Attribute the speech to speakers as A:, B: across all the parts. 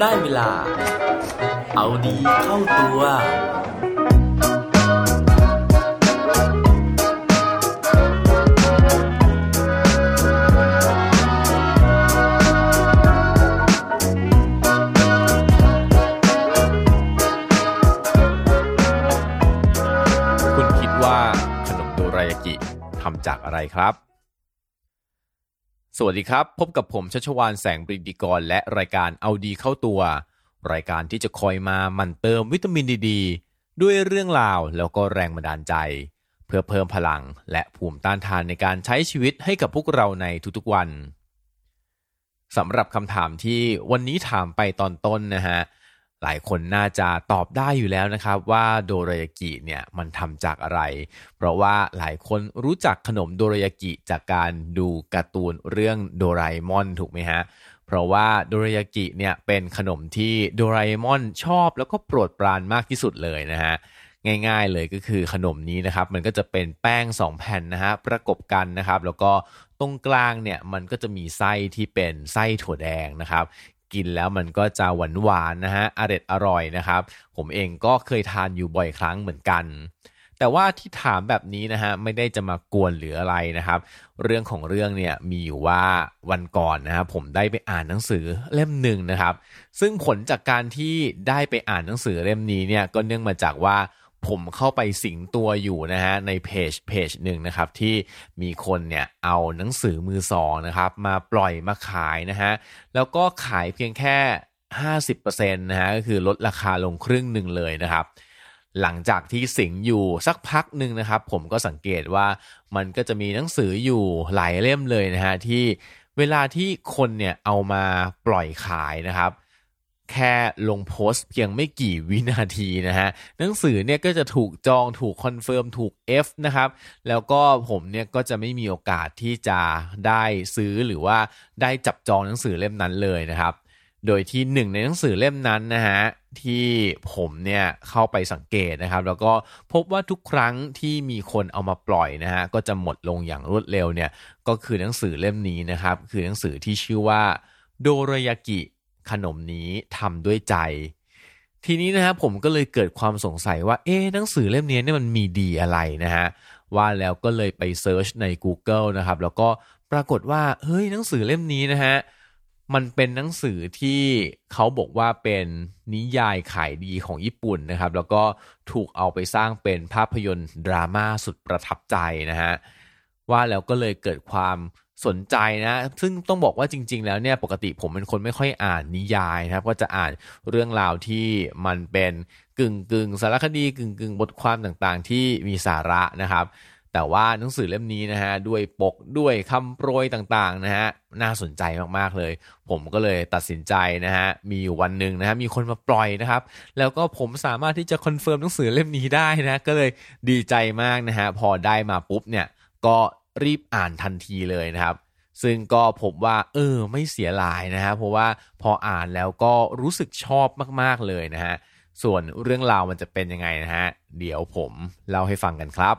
A: ได้เวลา เอาดีเข้าตัว
B: คุณคิดว่าขนมโดรายากิทำจากอะไรครับ สวัสดีครับ พบกับผมชัชวานแสงบริดีกร และรายการเอาดีเข้าตัว รายการที่จะคอยมาหมั่นเติมวิตามินดีดด้วยเรื่องราวแล้วก็แรงบันดาลใจ เพื่อเพิ่มพลังและภูมิต้านทานในการใช้ชีวิตให้กับพวกเราในทุกๆวันสำหรับคำถามที่วันนี้ถามไปตอนต้นนะฮะ หลายคนน่าจะตอบได้อยู่แล้วนะครับว่าโดรยากิเนี่ยมันทำจากอะไร เพราะว่าหลายคนรู้จักขนมโดรยากิจากการดูการ์ตูนเรื่องโดราเอมอนถูกไหมฮะเพราะว่าโดรยากิเนี่ยเป็นขนมที่โดราเอมอนชอบแล้วก็โปรดปรานมากที่สุดเลยนะฮะง่ายๆเลยก็คือขนมนี้นะครับมันก็จะเป็นแป้ง 2 แผ่นนะฮะประกบกันนะครับ แล้วก็ตรงกลางเนี่ยมันก็จะมีไส้ที่เป็นไส้ถั่วแดงนะครับ กินแล้วมันก็จะหวานหวานๆนะฮะอร่อยอร่อยนะครับ ผมเองก็เคยทานอยู่บ่อยครั้งเหมือนกัน แต่ว่าที่ถามแบบนี้นะฮะไม่ได้จะมากวนหรืออะไรนะครับ เรื่องของเรื่องเนี่ยมีอยู่ว่าวันก่อนนะครับผมได้ไปอ่านหนังสือเล่มหนึ่งนะครับ ซึ่งผลจากการที่ได้ไปอ่านหนังสือเล่มนี้เนี่ยก็เนื่องมาจากว่า ผมเข้าไปสิงตัวอยู่นะฮะในเพจเพจหนึ่งนะครับที่มีคนเนี่ยเอาหนังสือมือสองนะครับมาปล่อยมาขายนะฮะแล้วก็ขายเพียงแค่ 50%นะฮะก็คือลดราคาลงครึ่งหนึ่งเลยนะครับ หลังจากที่สิงอยู่สักพักหนึ่งนะครับ ผมก็สังเกตว่ามันก็จะมีหนังสืออยู่หลายเล่มเลยนะฮะที่เวลาที่คนเนี่ยเอามาปล่อยขายนะครับ แค่ลงโพสต์เพียงไม่กี่วินาทีนะฮะหนังสือเนี่ยก็จะถูกจองถูก confirm ถูก F นะครับแล้วก็ผมเนี่ยก็จะไม่มีโอกาสที่จะได้ซื้อหรือว่าได้จับจองหนังสือเล่มนั้นเลยนะครับ โดยที่หนึ่งในหนังสือเล่มนั้นนะฮะที่ผมเนี่ยเข้าไปสังเกตนะครับ แล้วก็พบว่าทุกครั้งที่มีคนเอามาปล่อยนะฮะก็จะหมดลงอย่างรวดเร็วเนี่ยก็คือหนังสือเล่มนี้นะครับ คือหนังสือที่ชื่อว่าโดรยากิ ขนมนี้ทำด้วยใจ ทีนี้นะครับผมก็เลยเกิดความสงสัยว่า เอ๊ะหนังสือเล่มนี้เนี่ยมันมีดีอะไรนะฮะว่าแล้วก็เลยไปเซิร์ชใน Google นะครับ แล้วก็ปรากฏว่า เฮ้ยหนังสือเล่มนี้นะฮะมันเป็นหนังสือที่เขาบอกว่าเป็นนิยายขายดีของญี่ปุ่นนะครับ แล้วก็ถูกเอาไปสร้างเป็นภาพยนตร์ดราม่าสุดประทับใจนะฮะว่าแล้วก็เลยเกิดความ สนใจนะ ซึ่งต้องบอกว่าจริง ๆ แล้วเนี่ยปกติผมเป็นคนไม่ค่อยอ่านนิยายนะครับ ก็จะอ่านเรื่องราวที่มันเป็นกึ่งกึ่งสารคดีกึ่งกึ่งบทความต่างๆ ที่มีสาระนะครับ แต่ว่าหนังสือเล่มนี้นะฮะด้วยปกด้วยคำโปรยต่างๆนะฮะน่าสนใจมากๆเลย ผมก็เลยตัดสินใจนะฮะมีวันหนึ่งนะฮะมีคนมาปล่อยนะครับ แล้วก็ผมสามารถที่จะ confirm หนังสือเล่มนี้ได้นะก็เลยดีใจมากนะฮะพอได้มาปุ๊บเนี่ยก็ รีบอ่านทันทีเลยนะครับ ซึ่งก็ผมว่า เออ ไม่เสียหลายนะฮะเพราะว่าพออ่านแล้วก็รู้สึกชอบมากๆเลยนะฮะส่วนเรื่องราวมันจะเป็นยังไงนะฮะเดี๋ยวผมเล่าให้ฟังกันครับ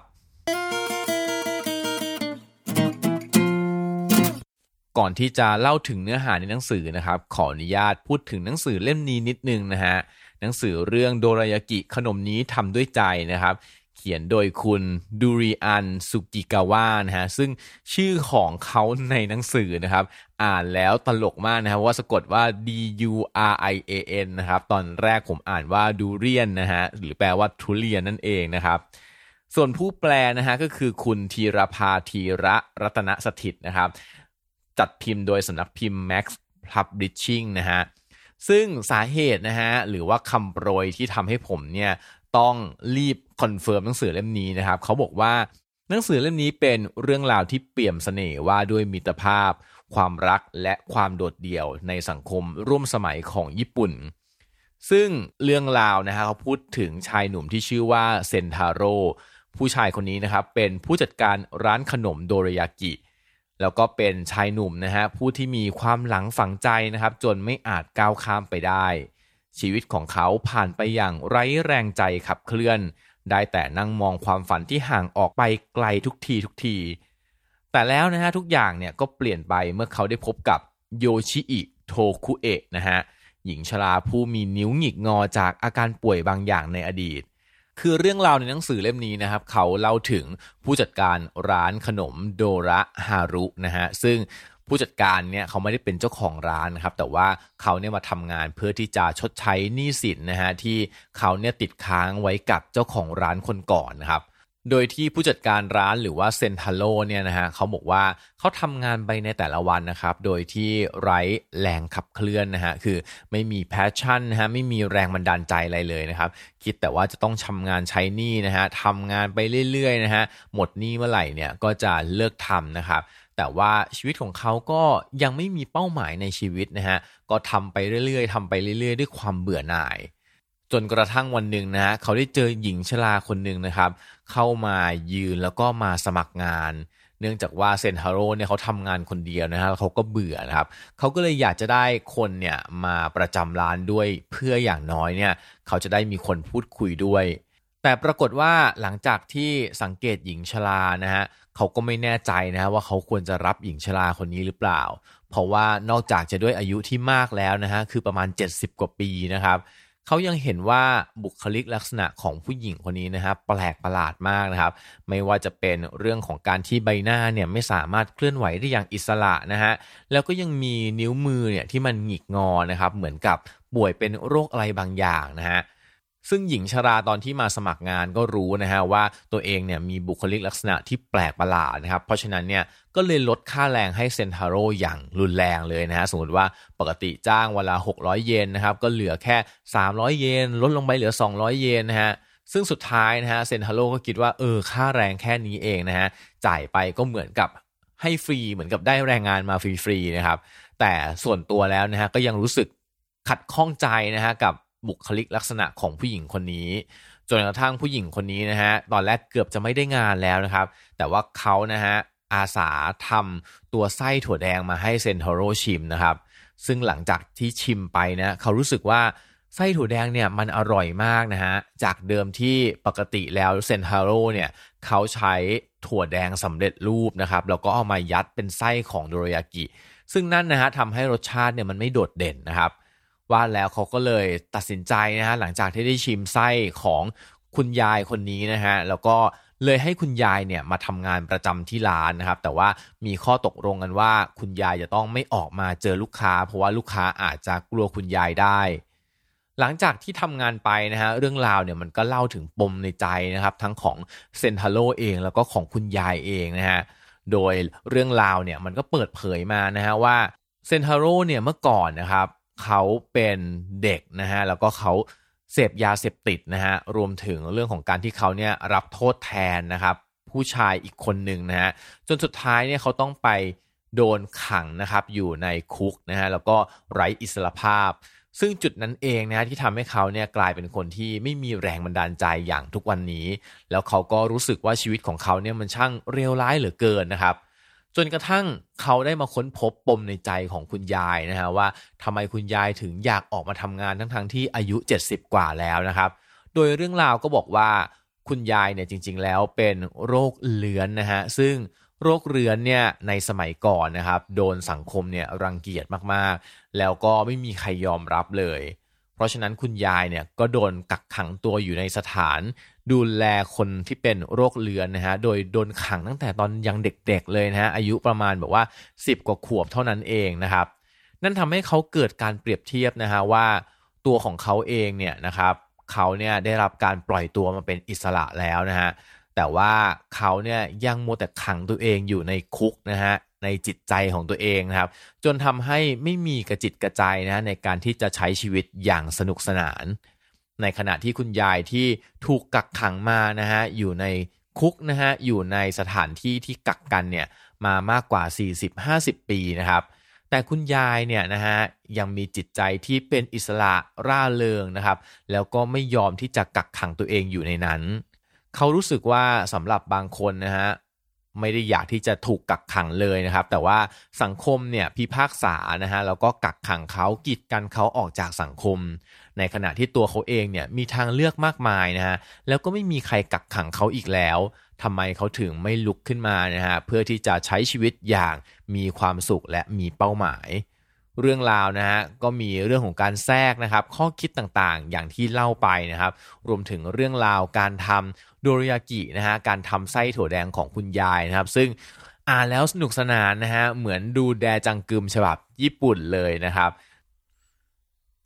B: ก่อนที่จะเล่าถึงเนื้อหาในหนังสือนะครับ ขออนุญาตพูดถึงหนังสือเล่มนี้นิดนึงนะฮะหนังสือเรื่องโดรายากิขนมนี้ทำด้วยใจนะครับ เขียนโดยคุณดูริอันสุกิกาวะนะฮะซึ่งชื่อของเขาในหนังสือนะครับ อ่านแล้วตลกมากนะครับว่าสะกดว่า D U R I A N นะครับตอนแรกผมอ่านว่าดูเรียนนะฮะหรือแปลว่าทุเรียนนั่นเองนะครับส่วนผู้แปลนะฮะก็คือคุณธีรพาธีระรัตนสถิตนะครับ จัดพิมพ์โดยสำนักพิมพ์ Max Publishing นะฮะซึ่งสาเหตุนะฮะหรือว่าคำโปรยที่ทำให้ผมเนี่ย ต้องรีบ confirm หนังสือเล่มนี้นะครับ เขาบอกว่าหนังสือเล่มนี้เป็นเรื่องราวที่เปี่ยมเสน่ห์ว่าด้วยมิตรภาพ ความรักและความโดดเดี่ยวในสังคมร่วมสมัยของญี่ปุ่น ซึ่งเรื่องราวนะฮะเขาพูดถึงชายหนุ่มที่ชื่อว่าเซนทาโร่ผู้ชายคนนี้นะครับเป็นผู้จัดการร้านขนมโดรยากิ แล้วก็เป็นชายหนุ่มนะฮะผู้ที่มีความหลังฝังใจนะครับ จนไม่อาจก้าวข้ามไปได้ ชีวิตของเขาผ่านไปอย่างไร้แรงใจขับเคลื่อน ได้แต่นั่งมองความฝันที่ห่างออกไปไกลทุกทีทุกที แต่แล้วนะฮะทุกอย่างเนี่ยก็เปลี่ยนไปเมื่อเขาได้พบกับโยชิอิโทคุเอะนะฮะหญิงชราผู้มีนิ้วหงิกงอจากอาการป่วยบางอย่างในอดีต คือเรื่องราวในหนังสือเล่มนี้นะครับ เขาเล่าถึงผู้จัดการร้านขนมโดระฮารุนะฮะซึ่ง ผู้จัดการเนี่ยเขาไม่ได้เป็นเจ้าของร้านนะครับแต่ว่าเขาเนี่ยมาทำงานเพื่อที่จะชดใช้หนี้สินนะฮะที่เขาเนี่ยติดค้างไว้กับเจ้าของร้านคนก่อนนะครับโดยที่ผู้จัดการร้านหรือว่าเซนทาโร่เนี่ยนะฮะเขาบอกว่าเขาทำงานไปในแต่ละวันนะครับ โดยที่ไร้แรงขับเคลื่อนนะฮะคือไม่มี passion นะฮะไม่มีแรงบันดาลใจอะไรเลยนะครับ คิดแต่ว่าจะต้องทำงานใช้หนี้นะฮะทำงานไปเรื่อยๆนะฮะหมดหนี้เมื่อไหร่เนี่ยก็จะเลิกทำนะครับ แต่ว่าชีวิตของเขาก็ยังไม่มีเป้าหมายในชีวิตนะฮะก็ทำไปเรื่อยๆทำไปเรื่อยๆ ด้วยความเบื่อหน่าย จนกระทั่งวันหนึ่งนะฮะเขาได้เจอหญิงชราคนหนึ่งนะครับ เข้ามายืนแล้วก็มาสมัครงาน เนื่องจากว่าเซนทาโร่เนี่ยเขาทำงานคนเดียวนะฮะเขาก็เบื่อนะครับเขาก็เลยอยากจะได้คนเนี่ยมาประจำร้านด้วยเพื่ออย่างน้อยเนี่ยเขาจะได้มีคนพูดคุยด้วยแต่ปรากฏว่าหลังจากที่สังเกตหญิงชรานะฮะ เขาก็ไม่แน่ใจนะฮะว่าเขาควรจะรับหญิงชราคนนี้หรือเปล่า เพราะว่านอกจากจะด้วยอายุที่มากแล้วนะฮะคือประมาณ 70 กว่าปีนะครับเขายังเห็นว่าบุคลิกลักษณะของผู้หญิงคนนี้นะครับแปลกประหลาดมากนะครับ ไม่ว่าจะเป็นเรื่องของการที่ใบหน้าเนี่ยไม่สามารถเคลื่อนไหวได้อย่างอิสระนะฮะแล้วก็ยังมีนิ้วมือเนี่ยที่มันหงิกงอนะครับเหมือนกับป่วยเป็นโรคอะไรบางอย่างนะฮะ ซึ่งหญิงชราตอนที่มาสมัครงานก็รู้นะฮะว่าตัวเองเนี่ยมีบุคลิกลักษณะที่แปลกประหลาดนะครับ เพราะฉะนั้นเนี่ยก็เลยลดค่าแรงให้เซนทาโร่อย่างรุนแรงเลยนะฮะสมมติว่าปกติจ้างเวลา 600 เยนนะครับ ก็เหลือแค่ 300 เยน ลดลงไปเหลือ 200 เยนนะฮะซึ่งสุดท้ายนะฮะเซนทาโร่ก็คิดว่าเออค่าแรงแค่นี้เองนะฮะจ่ายไปก็เหมือนกับให้ฟรีเหมือนกับได้แรงงานมาฟรีๆนะครับ แต่ส่วนตัวแล้วนะฮะก็ยังรู้สึกขัดข้องใจนะฮะกับ บุคลิกลักษณะของผู้หญิงคนนี้ จนกระทั่งผู้หญิงคนนี้นะฮะตอนแรกเกือบจะไม่ได้งานแล้วนะครับ แต่ว่าเขานะฮะอาสาทำตัวไส้ถั่วแดงมาให้เซนทโรชิมนะครับ ซึ่งหลังจากที่ชิมไปนะเขารู้สึกว่าไส้ถั่วแดงเนี่ยมันอร่อยมากนะฮะจากเดิมที่ปกติแล้วเซนทาโร่เนี่ยเขาใช้ถั่วแดงสำเร็จรูปนะครับแล้วก็เอามายัดเป็นไส้ของโดรยากิ ซึ่งนั่นนะฮะทำให้รสชาติเนี่ยมันไม่โดดเด่นนะครับ ว่าแล้วเขาก็เลยตัดสินใจนะฮะหลังจากที่ได้ชิมไส้ของคุณยายคนนี้นะฮะแล้วก็เลยให้คุณยายเนี่ยมาทำงานประจำที่ร้านนะครับ แต่ว่ามีข้อตกลงกันว่า คุณยายจะต้องไม่ออกมาเจอลูกค้า เพราะว่าลูกค้าอาจจะกลัวคุณยายได้ หลังจากที่ทำงานไปนะฮะเรื่องราวเนี่ยมันก็เล่าถึงปมในใจนะครับ ทั้งของเซนทาโลเองแล้วก็ของคุณยายเองนะฮะโดยเรื่องราวเนี่ยมันก็เปิดเผยมานะฮะว่าเซนทาโรเนี่ยเมื่อก่อนนะครับ เขาเป็นเด็กนะฮะแล้วก็เขาเสพยาเสพติดนะฮะรวมถึงเรื่องของการที่เขาเนี่ยรับโทษแทนนะครับ ผู้ชายอีกคนหนึ่งนะฮะจนสุดท้ายเนี่ยเขาต้องไปโดนขังนะครับอยู่ในคุกนะฮะแล้วก็ไร้อิสรภาพ ซึ่งจุดนั้นเองนะฮะที่ทำให้เขาเนี่ยกลายเป็นคนที่ไม่มีแรงบันดาลใจอย่างทุกวันนี้ แล้วเขาก็รู้สึกว่าชีวิตของเขาเนี่ยมันช่างเลวร้ายเหลือเกินนะครับ จนกระทั่งเขาได้มาค้นพบปมในใจของคุณยายนะฮะว่าทำไมคุณยายถึงอยากออกมาทำงานทั้งๆที่อายุ 70 กว่าแล้วนะครับ โดยเรื่องราวก็บอกว่าคุณยายเนี่ยจริง ๆ แล้วเป็นโรคเลือนนะฮะซึ่งโรคเรื้อนเนี่ยในสมัยก่อนนะครับโดนสังคมเนี่ยรังเกียจมากๆ แล้วก็ไม่มีใครยอมรับเลย เพราะฉะนั้นคุณยายเนี่ยก็โดนกักขังตัวอยู่ในสถาน ดูแลคนที่เป็นโรคเลือนนะฮะ โดยโดนขังตั้งแต่ตอนยังเด็กๆเลยนะฮะ อายุประมาณแบบว่า 10 กว่าขวบเท่านั้นเองนะครับ นั่นทำให้เขาเกิดการเปรียบเทียบนะฮะว่าตัวของเขาเองเนี่ยนะครับเขาเนี่ยได้รับการปล่อยตัวมาเป็นอิสระแล้วนะฮะ แต่ว่าเขาเนี่ยยังมัวแต่ขังตัวเองอยู่ในคุกนะฮะในจิตใจของตัวเองนะครับ จนทำให้ไม่มีกระจิตกระใจนะในการที่จะใช้ชีวิตอย่างสนุกสนาน ในขณะที่คุณยายที่ถูกกักขังมานะฮะอยู่ในคุกนะฮะอยู่ในสถานที่ที่กักกันเนี่ยมามากกว่า 40-50 ปีนะครับ แต่คุณยายเนี่ยนะฮะยังมีจิตใจที่เป็นอิสระร่าเริงนะครับ แล้วก็ไม่ยอมที่จะกักขังตัวเองอยู่ในนั้น เขารู้สึกว่าสำหรับบางคนนะฮะ ไม่ได้อยากที่จะถูกกักขังเลยนะครับ แต่ว่าสังคมเนี่ยพิพากษานะฮะแล้วก็กักขังเขากีดกันเขาออกจากสังคม ในขณะที่ตัวเขาเองเนี่ยมีทางเลือกมากมายนะฮะแล้วก็ไม่มีใครกักขังเขาอีกแล้วทำไมเขาถึงไม่ลุกขึ้นมานะฮะเพื่อที่จะใช้ชีวิตอย่างมีความสุขและมีเป้าหมายเรื่องราวนะฮะก็มีเรื่องของการแทรกนะครับ ข้อคิดต่างๆ อย่างที่เล่าไปนะครับ รวมถึงเรื่องราวการทำ โดริยากินะฮะการทำไส้ถั่วแดงของคุณยายนะครับ ซึ่งอ่านแล้วสนุกสนานนะฮะเหมือนดูแดจังกึมฉบับญี่ปุ่นเลยนะครับ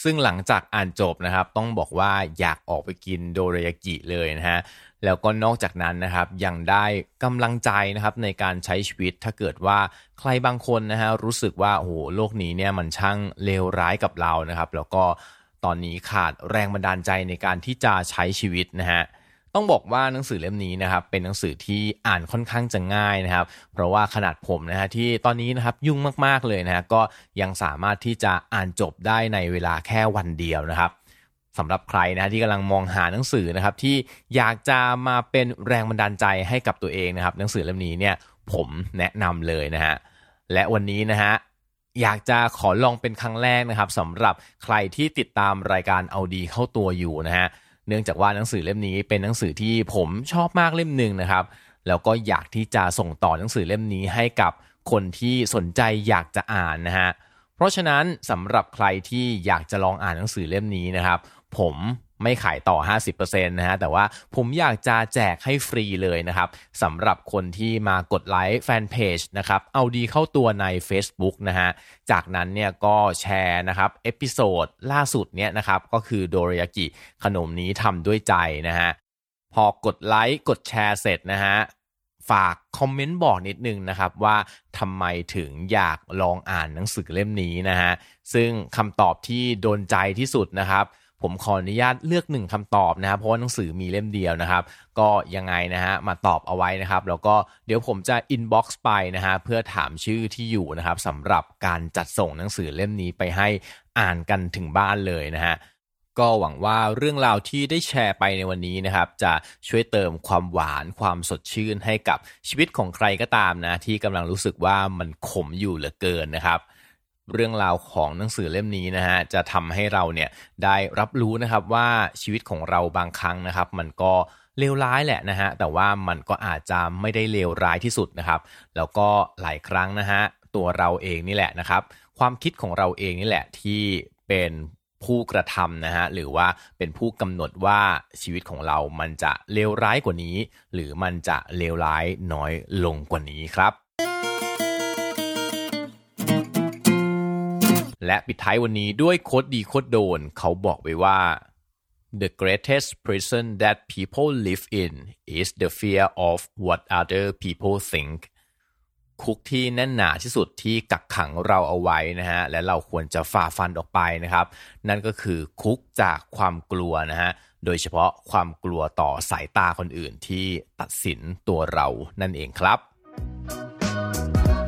B: ซึ่งหลังจากอ่านจบนะครับ ต้องบอกว่าอยากออกไปกินโดรยากิเลยนะฮะแล้วก็นอกจากนั้นนะครับยังได้กำลังใจนะครับในการใช้ชีวิตถ้าเกิดว่าใครบางคนนะฮะรู้สึกว่าโอ้โหโลกนี้เนี่ยมันช่างเลวร้ายกับเรานะครับ แล้วก็ตอนนี้ขาดแรงบันดาลใจในการที่จะใช้ชีวิตนะฮะ ต้องบอกว่าหนังสือเล่มนี้นะครับเป็นหนังสือที่อ่านค่อนข้างจะง่ายนะครับ เพราะว่าขนาดผมนะฮะที่ตอนนี้นะครับยุ่งมากๆเลยนะฮะก็ยังสามารถที่จะอ่านจบได้ในเวลาแค่วันเดียวนะครับสำหรับใครนะที่กำลังมองหาหนังสือนะครับที่อยากจะมาเป็นแรงบันดาลใจให้กับตัวเองนะครับ หนังสือเล่มนี้เนี่ยผมแนะนำเลยนะฮะและวันนี้นะฮะอยากจะขอลองเป็นครั้งแรกนะครับสำหรับใครที่ติดตามรายการเอาดีเข้าตัวอยู่นะฮะ เนื่องจากว่าหนังสือเล่มนี้เป็นหนังสือที่ผมชอบมากเล่มหนึ่งนะครับ แล้วก็อยากที่จะส่งต่อหนังสือเล่มนี้ให้กับคนที่สนใจอยากจะอ่านนะฮะเพราะฉะนั้นสำหรับใครที่อยากจะลองอ่านหนังสือเล่มนี้นะครับ ผม ไม่ขายต่อ 50%นะฮะแต่ว่าผมอยากจะแจกให้ฟรีเลยนะครับสำหรับคนที่มากดไลค์แฟนเพจนะครับเอาดีเข้าตัวใน Facebook นะฮะจากนั้นเนี่ยก็แชร์นะครับ episode ล่าสุดเนี่ยนะครับก็คือโดรยากิขนมนี้ทำด้วยใจนะฮะพอกดไลค์กดแชร์เสร็จนะฮะฝากคอมเมนต์บอกนิดนึงนะครับว่าทำไมถึงอยากลองอ่านหนังสือเล่มนี้นะฮะซึ่งคำตอบที่โดนใจที่สุดนะครับ ผมขออนุญาตเลือกหนึ่งคำตอบนะครับ เพราะว่าหนังสือมีเล่มเดียวนะครับ ก็ยังไงนะฮะมาตอบเอาไว้นะครับ แล้วก็เดี๋ยวผมจะอินบ็อกซ์ไปนะฮะเพื่อถามชื่อที่อยู่นะครับสำหรับการจัดส่งหนังสือเล่มนี้ไปให้อ่านกันถึงบ้านเลยนะฮะก็หวังว่าเรื่องราวที่ได้แชร์ไปในวันนี้นะครับ จะช่วยเติมความหวานความสดชื่นให้กับชีวิตของใครก็ตามนะ ที่กำลังรู้สึกว่ามันขมอยู่เหลือเกินนะครับ เรื่องราวของหนังสือเล่มนี้นะฮะจะทำให้เราเนี่ยได้รับรู้นะครับว่าชีวิตของเราบางครั้งนะครับ มันก็เลวร้ายแหละนะฮะแต่ว่ามันก็อาจจะไม่ได้เลวร้ายที่สุดนะครับ แล้วก็หลายครั้งนะฮะตัวเราเองนี่แหละนะครับ ความคิดของเราเองนี่แหละที่เป็นผู้กระทำนะฮะหรือว่าเป็นผู้กำหนดว่าชีวิตของเรามันจะเลวร้ายกว่านี้ หรือมันจะเลวร้ายน้อยลงกว่านี้ครับ และปิดท้ายวันนี้ด้วยโคดดีโคดโดน เขาบอกไว้ว่า the greatest prison that people live in is the fear of what other people think คุกที่แน่นหนาที่สุดที่กักขังเราเอาไว้นะฮะและเราควรจะฝ่าฟันออกไปนะครับ นั่นก็คือคุกจากความกลัวนะฮะโดยเฉพาะความกลัวต่อสายตาคนอื่นที่ตัดสินตัวเรานั่นเองครับ